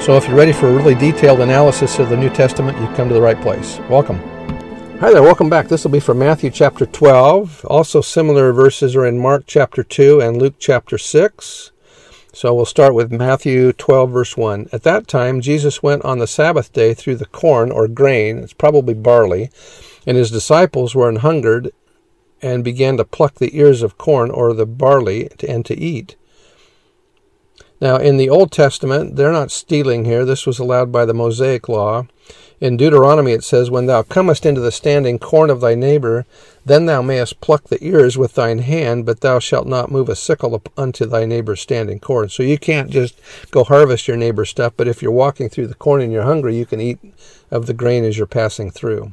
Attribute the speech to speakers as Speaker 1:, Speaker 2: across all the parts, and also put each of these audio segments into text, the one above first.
Speaker 1: So if you're ready for a really detailed analysis of the New Testament, you've come to the right place. Welcome. Hi there, welcome back. This will be from Matthew chapter 12. Also, similar verses are in Mark chapter 2 and Luke chapter 6. So we'll start with Matthew 12, verse 1. At that time, Jesus went on the Sabbath day through the corn or grain, it's probably barley, and his disciples were an hungered and began to pluck the ears of corn or the barley and to eat. Now, in the Old Testament, they're not stealing here. This was allowed by the Mosaic law. In Deuteronomy, it says, When thou comest into the standing corn of thy neighbor, then thou mayest pluck the ears with thine hand, but thou shalt not move a sickle unto thy neighbor's standing corn. So you can't just go harvest your neighbor's stuff, but if you're walking through the corn and you're hungry, you can eat of the grain as you're passing through.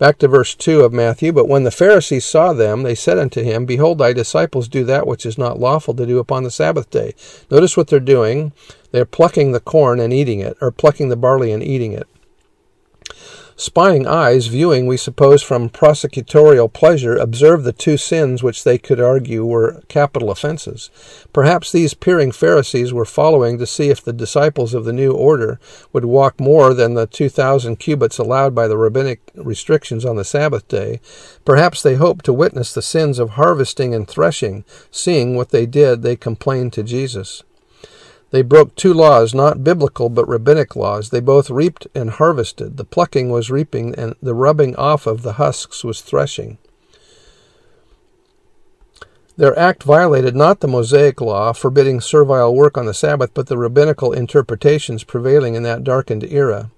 Speaker 1: Back to verse 2 of Matthew. But when the Pharisees saw them, they said unto him, Behold, thy disciples do that which is not lawful to do upon the Sabbath day. Notice what they're doing. They're plucking the corn and eating it, or plucking the barley and eating it. Spying eyes, viewing, we suppose, from prosecutorial pleasure, observed the two sins which they could argue were capital offenses. Perhaps these peering Pharisees were following to see if the disciples of the new order would walk more than the 2,000 cubits allowed by the rabbinic restrictions on the Sabbath day. Perhaps they hoped to witness the sins of harvesting and threshing. Seeing what they did, they complained to Jesus. They broke two laws, not biblical but rabbinic laws. They both reaped and harvested. The plucking was reaping, and the rubbing off of the husks was threshing. Their act violated not the Mosaic law forbidding servile work on the Sabbath, but the rabbinical interpretations prevailing in that darkened era.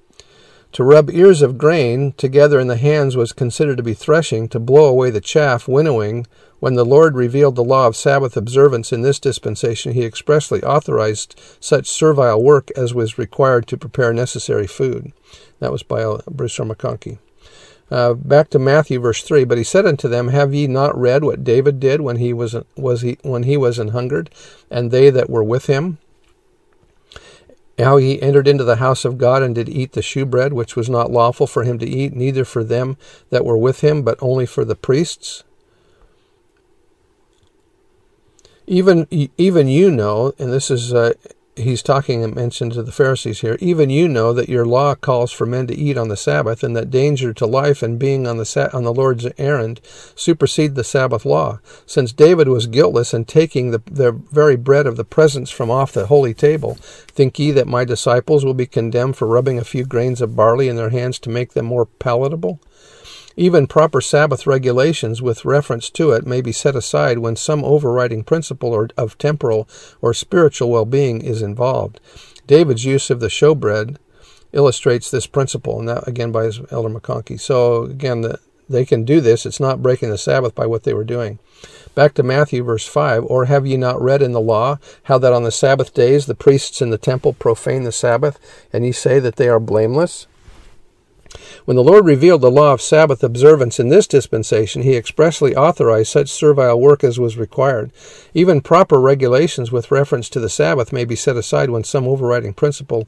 Speaker 1: To rub ears of grain together in the hands was considered to be threshing, to blow away the chaff, winnowing. When the Lord revealed the law of Sabbath observance in this dispensation, he expressly authorized such servile work as was required to prepare necessary food. That was by uh, Bruce R. McConkie. Uh, back to Matthew, verse three. But he said unto them, Have ye not read what David did when he was was he when he was an hungered, and they that were with him? How he entered into the house of God and did eat the shewbread, which was not lawful for him to eat, neither for them that were with him, but only for the priests. Even even you know, and this is uh, he's talking and mentioned to the Pharisees here, even you know that your law calls for men to eat on the Sabbath, and that danger to life and being on the sa- on the Lord's errand supersede the Sabbath law. Since David was guiltless in taking the, the very bread of the presence from off the holy table, think ye that my disciples will be condemned for rubbing a few grains of barley in their hands to make them more palatable? Even proper Sabbath regulations with reference to it may be set aside when some overriding principle of temporal or spiritual well being is involved. David's use of the showbread illustrates this principle, and that again by his Elder McConkie. So, again, the, they can do this. It's not breaking the Sabbath by what they were doing. Back to Matthew, verse 5 Or have ye not read in the law how that on the Sabbath days the priests in the temple profane the Sabbath, and ye say that they are blameless? When the Lord revealed the law of Sabbath observance in this dispensation, he expressly authorized such servile work as was required. Even proper regulations with reference to the Sabbath may be set aside when some overriding principle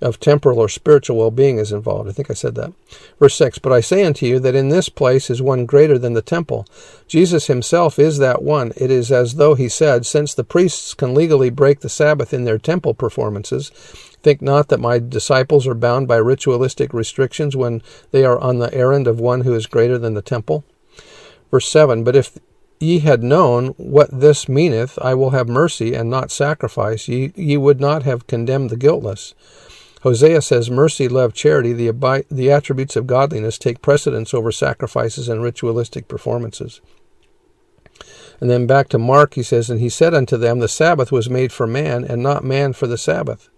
Speaker 1: of temporal or spiritual well being is involved. I think I said that. Verse 6 But I say unto you that in this place is one greater than the temple. Jesus himself is that one. It is as though he said, Since the priests can legally break the Sabbath in their temple performances, Think not that my disciples are bound by ritualistic restrictions when they are on the errand of one who is greater than the temple. Verse 7 But if ye had known what this meaneth, I will have mercy and not sacrifice, ye, ye would not have condemned the guiltless. Hosea says, Mercy, love, charity, the, abi- the attributes of godliness, take precedence over sacrifices and ritualistic performances. And then back to Mark, he says, And he said unto them, The Sabbath was made for man, and not man for the Sabbath.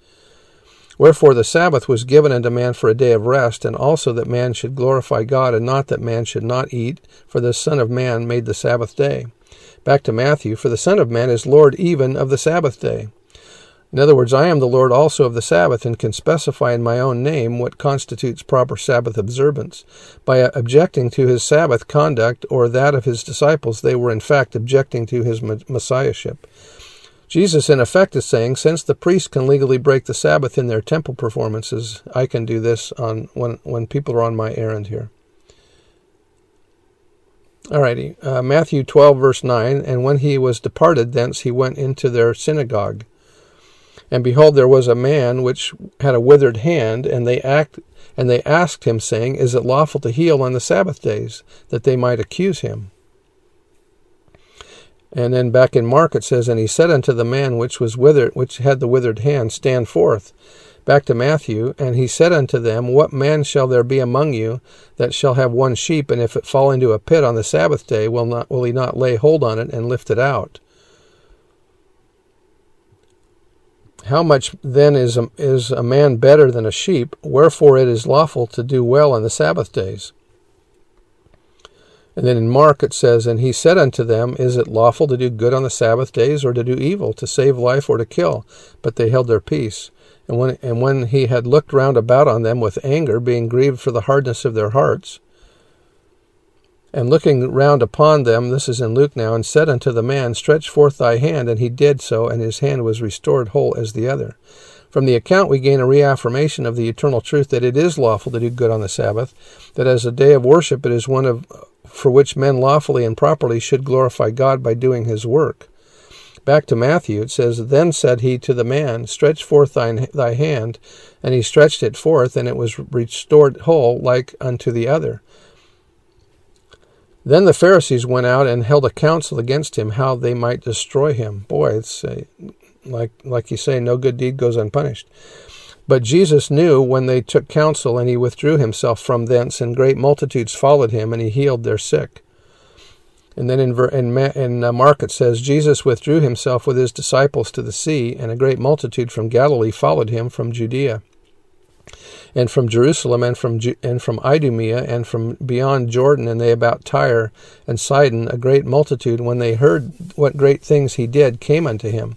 Speaker 1: Wherefore the Sabbath was given unto man for a day of rest, and also that man should glorify God, and not that man should not eat, for the Son of Man made the Sabbath day. Back to Matthew, for the Son of Man is Lord even of the Sabbath day. In other words, I am the Lord also of the Sabbath and can specify in my own name what constitutes proper Sabbath observance. By objecting to his Sabbath conduct or that of his disciples, they were in fact objecting to his messiahship. Jesus, in effect, is saying, since the priests can legally break the Sabbath in their temple performances, I can do this on when, when people are on my errand here. Alrighty, uh, Matthew 12, verse 9, And when he was departed thence, he went into their synagogue. And behold, there was a man which had a withered hand, and they act and they asked him, saying, Is it lawful to heal on the Sabbath days, that they might accuse him? And then back in Mark it says, And he said unto the man which was withered, which had the withered hand, Stand forth. Back to Matthew, and he said unto them, What man shall there be among you that shall have one sheep, and if it fall into a pit on the Sabbath day, will not will he not lay hold on it and lift it out? How much then is a, is a man better than a sheep? Wherefore it is lawful to do well on the Sabbath days. And then in Mark it says, And he said unto them, Is it lawful to do good on the Sabbath days, or to do evil, to save life, or to kill? But they held their peace. And when, and when he had looked round about on them with anger, being grieved for the hardness of their hearts, and looking round upon them, this is in Luke now, and said unto the man, Stretch forth thy hand. And he did so, and his hand was restored whole as the other. From the account, we gain a reaffirmation of the eternal truth that it is lawful to do good on the Sabbath, that as a day of worship, it is one of for which men lawfully and properly should glorify God by doing his work. Back to Matthew, it says, Then said he to the man, Stretch forth thine, thy hand. And he stretched it forth, and it was restored whole like unto the other. Then the Pharisees went out and held a council against him, how they might destroy him. Boy, it's uh, like like you say, no good deed goes unpunished. But Jesus knew when they took counsel, and he withdrew himself from thence, and great multitudes followed him, and he healed their sick. And then in, in, in uh, Mark it says, Jesus withdrew himself with his disciples to the sea, and a great multitude from Galilee followed him from Judea and from Jerusalem, and from and from Idumea, and from beyond Jordan, and they about Tyre and Sidon, a great multitude, when they heard what great things he did, came unto him.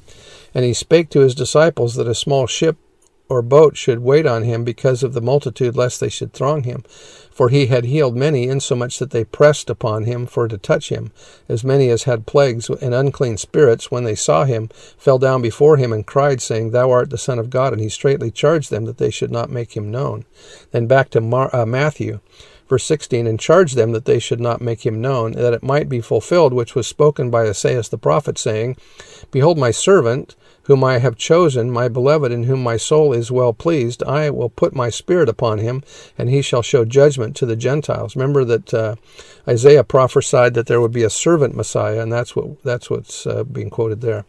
Speaker 1: And he spake to his disciples that a small ship or boat should wait on him because of the multitude, lest they should throng him. For he had healed many, insomuch that they pressed upon him for to touch him. As many as had plagues and unclean spirits, when they saw him, fell down before him and cried, saying, Thou art the Son of God. And he straightly charged them that they should not make him known. Then back to Mar- uh, Matthew. Verse 16, and charged them that they should not make him known, that it might be fulfilled which was spoken by Esaias the prophet, saying, Behold, my servant, whom I have chosen, my beloved, in whom my soul is well pleased, I will put my spirit upon him, and he shall show judgment to the Gentiles. Remember that uh, Isaiah prophesied that there would be a servant Messiah, and that's what that's what's uh, being quoted there.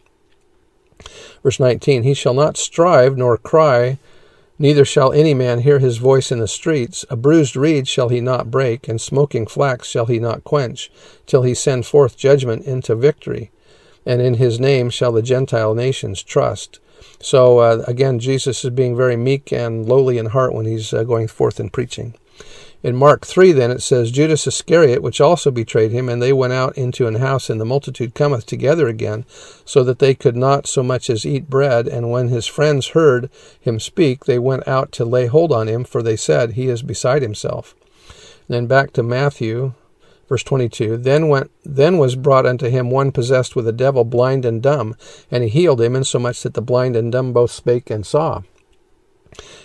Speaker 1: Verse 19: He shall not strive nor cry. Neither shall any man hear his voice in the streets. A bruised reed shall he not break, and smoking flax shall he not quench, till he send forth judgment into victory and in his name shall the Gentile nations trust. So uh, again, Jesus is being very meek and lowly in heart when he's uh, going forth and preaching. In Mark 3, then, it says, Judas Iscariot, which also betrayed him, and they went out into an house, and the multitude cometh together again, so that they could not so much as eat bread. And when his friends heard him speak, they went out to lay hold on him, for they said, He is beside himself. then back to Matthew Verse 22 Then went then was brought unto him one possessed with a devil, blind and dumb, and he healed him, insomuch that the blind and dumb both spake and saw.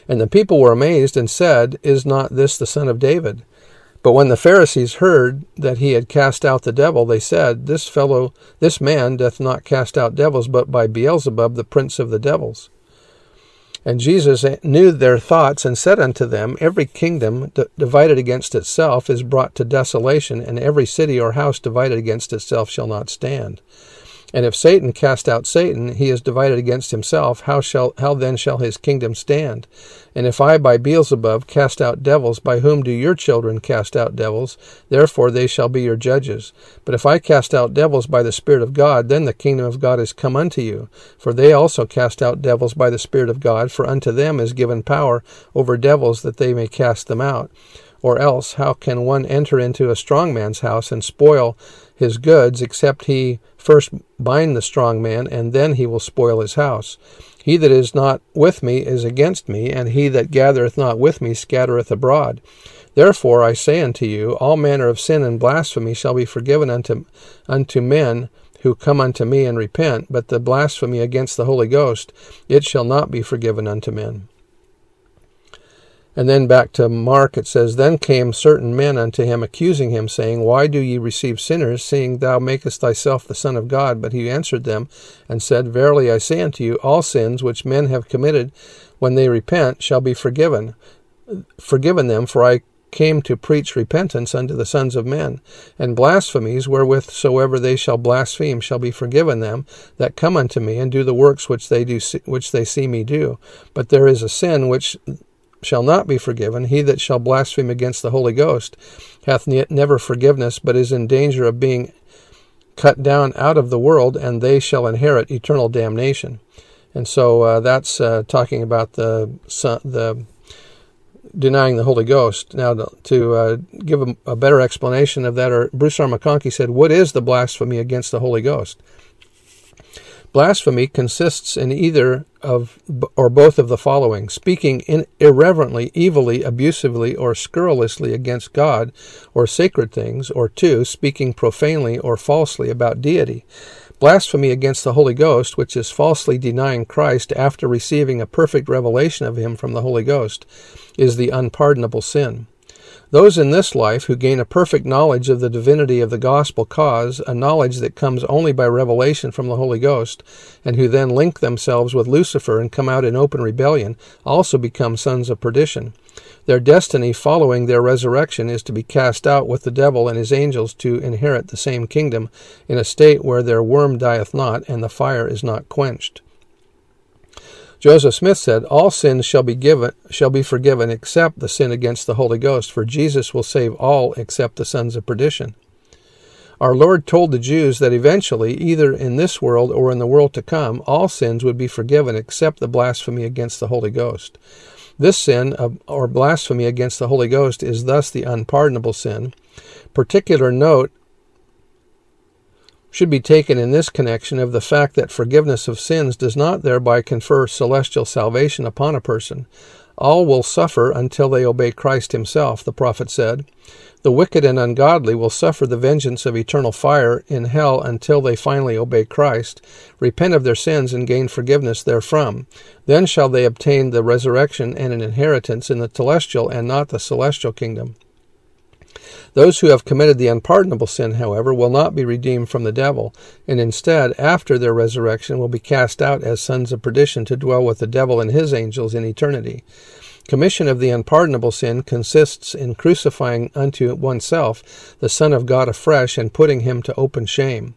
Speaker 1: And the people were amazed and said, Is not this the son of David? But when the Pharisees heard that he had cast out the devil, they said, This fellow, this man doth not cast out devils, but by Beelzebub, the prince of the devils. And Jesus knew their thoughts and said unto them, Every kingdom d- divided against itself is brought to desolation, and every city or house divided against itself shall not stand. And if Satan cast out Satan, he is divided against himself. How shall how then shall his kingdom stand? And if I by Beelzebub cast out devils, by whom do your children cast out devils? Therefore they shall be your judges. But if I cast out devils by the Spirit of God, then the kingdom of God is come unto you. For they also cast out devils by the Spirit of God, for unto them is given power over devils that they may cast them out. Or else, how can one enter into a strong man's house and spoil his goods, except he first bind the strong man, and then he will spoil his house? He that is not with me is against me, and he that gathereth not with me scattereth abroad. Therefore I say unto you, all manner of sin and blasphemy shall be forgiven unto, unto men who come unto me and repent, but the blasphemy against the Holy Ghost, it shall not be forgiven unto men. And then back to Mark, it says, Then came certain men unto him, accusing him, saying, Why do ye receive sinners, seeing thou makest thyself the Son of God? But he answered them, and said, Verily I say unto you, all sins which men have committed, when they repent, shall be forgiven, forgiven them. For I came to preach repentance unto the sons of men, and blasphemies wherewith soever they shall blaspheme shall be forgiven them that come unto me and do the works which they do which they see me do. But there is a sin which shall not be forgiven. He that shall blaspheme against the Holy Ghost hath never forgiveness, but is in danger of being cut down out of the world, and they shall inherit eternal damnation. And so uh, that's uh, talking about the the denying the Holy Ghost. Now, to uh, give a, a, better explanation of that, or Bruce R. McConkie said, "What is the blasphemy against the Holy Ghost?" Blasphemy consists in either of or both of the following speaking irreverently, evilly, abusively, or scurrilously against God or sacred things, or two, speaking profanely or falsely about deity. Blasphemy against the Holy Ghost, which is falsely denying Christ after receiving a perfect revelation of him from the Holy Ghost, is the unpardonable sin. Those in this life who gain a perfect knowledge of the divinity of the gospel cause, a knowledge that comes only by revelation from the Holy Ghost, and who then link themselves with Lucifer and come out in open rebellion, also become sons of perdition. Their destiny following their resurrection is to be cast out with the devil and his angels to inherit the same kingdom in a state where their worm dieth not and the fire is not quenched. Joseph Smith said, All sins shall be given shall be forgiven except the sin against the Holy Ghost, for Jesus will save all except the sons of perdition. Our Lord told the Jews that eventually, either in this world or in the world to come, all sins would be forgiven except the blasphemy against the Holy Ghost. This sin of, or blasphemy against the Holy Ghost is thus the unpardonable sin. Particular note should be taken in this connection of the fact that forgiveness of sins does not thereby confer celestial salvation upon a person. All will suffer until they obey Christ himself, the prophet said. The wicked and ungodly will suffer the vengeance of eternal fire in hell until they finally obey Christ, repent of their sins, and gain forgiveness therefrom. Then shall they obtain the resurrection and an inheritance in the telestial and not the celestial kingdom. Those who have committed the unpardonable sin, however, will not be redeemed from the devil, and instead, after their resurrection, will be cast out as sons of perdition to dwell with the devil and his angels in eternity. Commission of the unpardonable sin consists in crucifying unto oneself the Son of God afresh and putting him to open shame.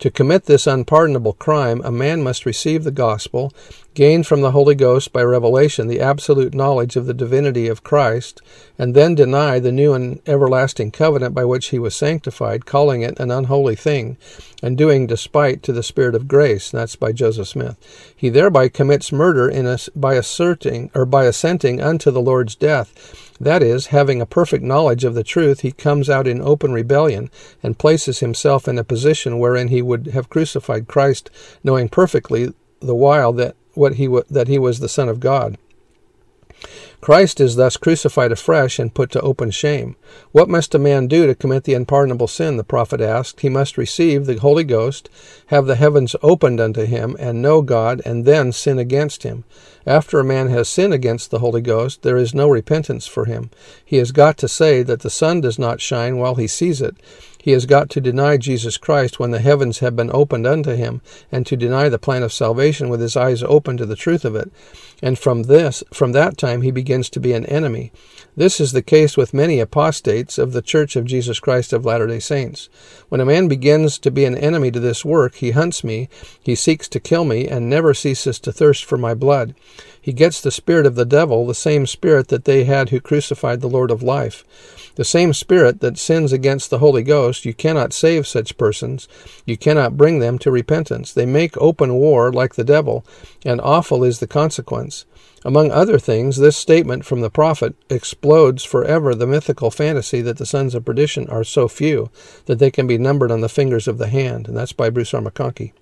Speaker 1: To commit this unpardonable crime, a man must receive the gospel, gain from the Holy Ghost by revelation the absolute knowledge of the divinity of Christ, and then deny the new and everlasting covenant by which he was sanctified, calling it an unholy thing, and doing despite to the Spirit of grace. That's by Joseph Smith. He thereby commits murder in a, by asserting or by assenting unto the Lord's death that is, having a perfect knowledge of the truth, he comes out in open rebellion and places himself in a position wherein he would have crucified Christ, knowing perfectly the while that what he w- that he was the Son of God. Christ is thus crucified afresh and put to open shame. What must a man do to commit the unpardonable sin? The prophet asked. He must receive the Holy Ghost, have the heavens opened unto him, and know God, and then sin against him. After a man has sinned against the Holy Ghost, there is no repentance for him. He has got to say that the sun does not shine while he sees it. He has got to deny Jesus Christ when the heavens have been opened unto him, and to deny the plan of salvation with his eyes open to the truth of it. And from this, from that time, he begins to be an enemy. This is the case with many apostates of the Church of Jesus Christ of Latter day Saints. When a man begins to be an enemy to this work, he hunts me, he seeks to kill me, and never ceases to thirst for my blood. He gets the spirit of the devil, the same spirit that they had who crucified the Lord of life. The same spirit that sins against the Holy Ghost, you cannot save such persons. You cannot bring them to repentance. They make open war like the devil, and awful is the consequence. Among other things, this statement from the prophet explodes forever the mythical fantasy that the sons of perdition are so few that they can be numbered on the fingers of the hand, and that's by Bruce R. McConkie.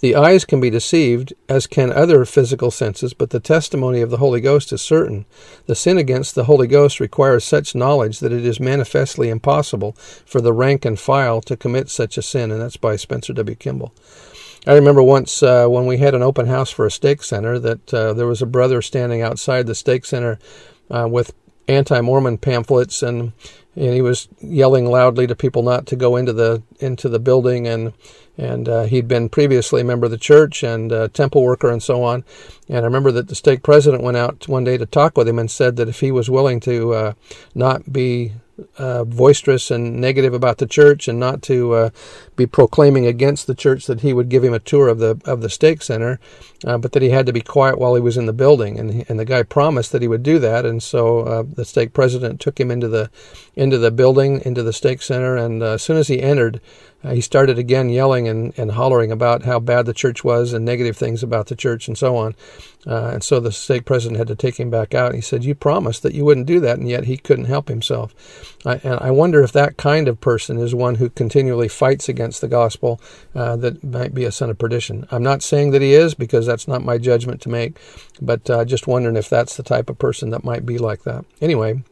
Speaker 1: The eyes can be deceived, as can other physical senses, but the testimony of the Holy Ghost is certain. The sin against the Holy Ghost requires such knowledge that it is manifestly impossible for the rank and file to commit such a sin, and that's by Spencer W. Kimball. I remember once uh, when we had an open house for a stake center that uh, there was a brother standing outside the stake center uh, with anti-Mormon pamphlets and and he was yelling loudly to people not to go into the into the building and and uh, he'd been previously a member of the church and temple worker and so on. And I remember that the stake president went out one day to talk with him and said that if he was willing to uh, not be uh, boisterous and negative about the church and not to uh, be proclaiming against the church that he would give him a tour of the of the stake center, uh, but that he had to be quiet while he was in the building. And he, and the guy promised that he would do that. And so uh, the stake president took him into the into the building, into the stake center. And uh, as soon as he entered, uh, he started again yelling and, and hollering about how bad the church was and negative things about the church and so on. Uh, and so the stake president had to take him back out. He said, You promised that you wouldn't do that, and yet he couldn't help himself. and I wonder if that kind of person is one who continually fights against the gospel uh, that might be a son of perdition. I'm not saying that he is, because that's not my judgment to make, but uh, just wondering if that's the type of person that might be like that. Anyway,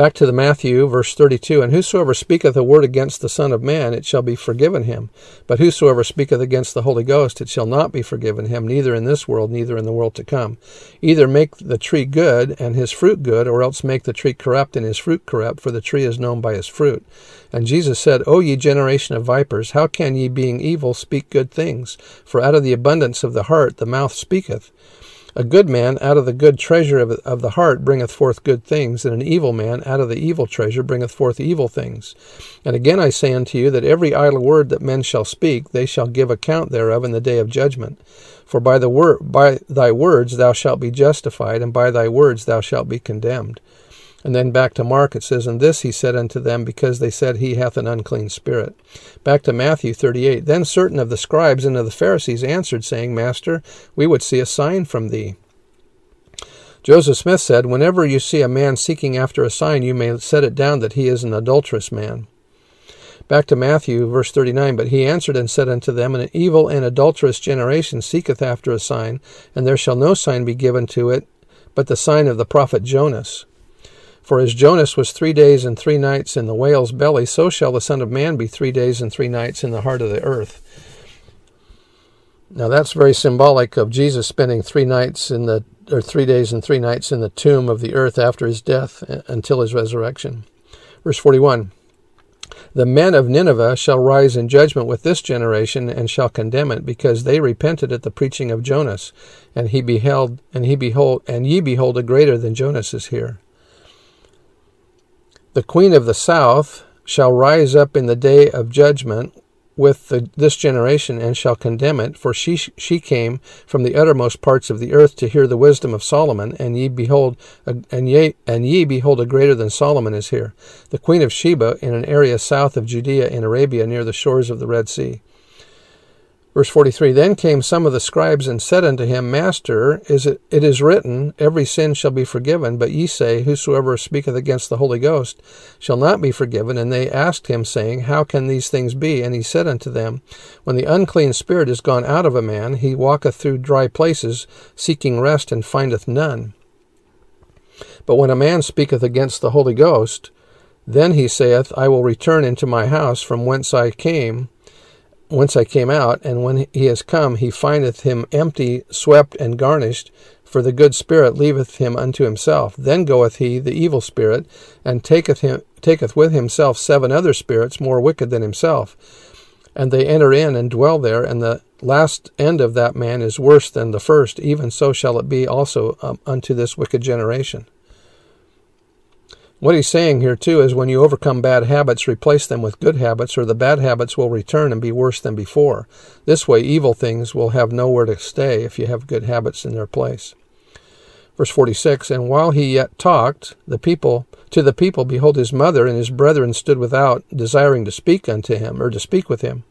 Speaker 1: Back to the Matthew, verse 32 And whosoever speaketh a word against the Son of Man, it shall be forgiven him. But whosoever speaketh against the Holy Ghost, it shall not be forgiven him, neither in this world, neither in the world to come. Either make the tree good, and his fruit good, or else make the tree corrupt, and his fruit corrupt, for the tree is known by his fruit. And Jesus said, O ye generation of vipers, how can ye, being evil, speak good things? For out of the abundance of the heart the mouth speaketh. A good man out of the good treasure of, of the heart bringeth forth good things, and an evil man out of the evil treasure bringeth forth evil things. And again I say unto you that every idle word that men shall speak, they shall give account thereof in the day of judgment. For by the word by thy words thou shalt be justified, and by thy words thou shalt be condemned. And then back to Mark, it says, And this he said unto them, because they said, He hath an unclean spirit. Back to Matthew 38. Then certain of the scribes and of the Pharisees answered, saying, Master, we would see a sign from thee. Joseph Smith said, Whenever you see a man seeking after a sign, you may set it down that he is an adulterous man. Back to Matthew, verse 39. But he answered and said unto them, An evil and adulterous generation seeketh after a sign, and there shall no sign be given to it, but the sign of the prophet Jonas. For as Jonas was three days and three nights in the whale's belly, so shall the Son of Man be three days and three nights in the heart of the earth. Now that's very symbolic of Jesus spending three nights in the or three days and three nights in the tomb of the earth after his death uh, until his resurrection. Verse 41 The men of Nineveh shall rise in judgment with this generation and shall condemn it, because they repented at the preaching of Jonas, and he beheld and he behold and ye behold a greater than Jonas is here. The queen of the south shall rise up in the day of judgment with the, this generation and shall condemn it, for she she came from the uttermost parts of the earth to hear the wisdom of Solomon, and ye behold, and ye and ye behold, a greater than Solomon is here. The queen of Sheba in an area south of Judea in Arabia, near the shores of the Red Sea. Verse 43 Then came some of the scribes and said unto him, Master, is it, it is written, Every sin shall be forgiven, but ye say, Whosoever speaketh against the Holy Ghost shall not be forgiven. And they asked him, saying, How can these things be? And he said unto them, When the unclean spirit is gone out of a man, he walketh through dry places, seeking rest, and findeth none. But when a man speaketh against the Holy Ghost, then he saith, I will return into my house from whence I came whence I came out, and when he is come, he findeth him empty, swept, and garnished, for the good spirit leaveth him unto himself. Then goeth he, the evil spirit, and taketh him taketh with himself seven other spirits more wicked than himself. And they enter in and dwell there, and the last end of that man is worse than the first. Even so shall it be also um, unto this wicked generation. What he's saying here, too, is when you overcome bad habits, replace them with good habits, or the bad habits will return and be worse than before. This way, evil things will have nowhere to stay if you have good habits in their place. Verse 46 And while he yet talked, the people to the people, behold, his mother and his brethren stood without, desiring to speak unto him, or to speak with him.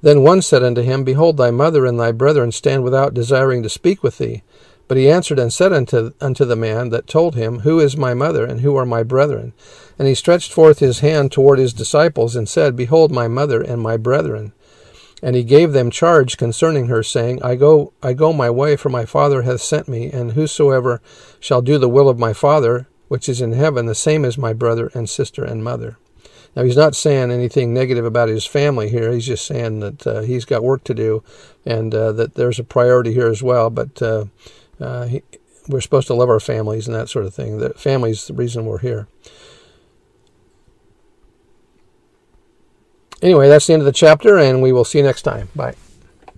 Speaker 1: Then one said unto him, Behold, thy mother and thy brethren stand without, desiring to speak with thee. But he answered and said unto, unto the man that told him, Who is my mother, and who are my brethren? And he stretched forth his hand toward his disciples, and said, Behold my mother and my brethren. And he gave them charge concerning her, saying, I go I go my way, for my Father hath sent me, and whosoever shall do the will of my Father, which is in heaven, the same is my brother and sister and mother. Now, he's not saying anything negative about his family here. He's just saying that uh, he's got work to do and uh, that there's a priority here as well. But uh, uh, he, we're supposed to love our families and that sort of thing. The family's the reason we're here. Anyway, that's the end of the chapter, and we will see you next time. Bye.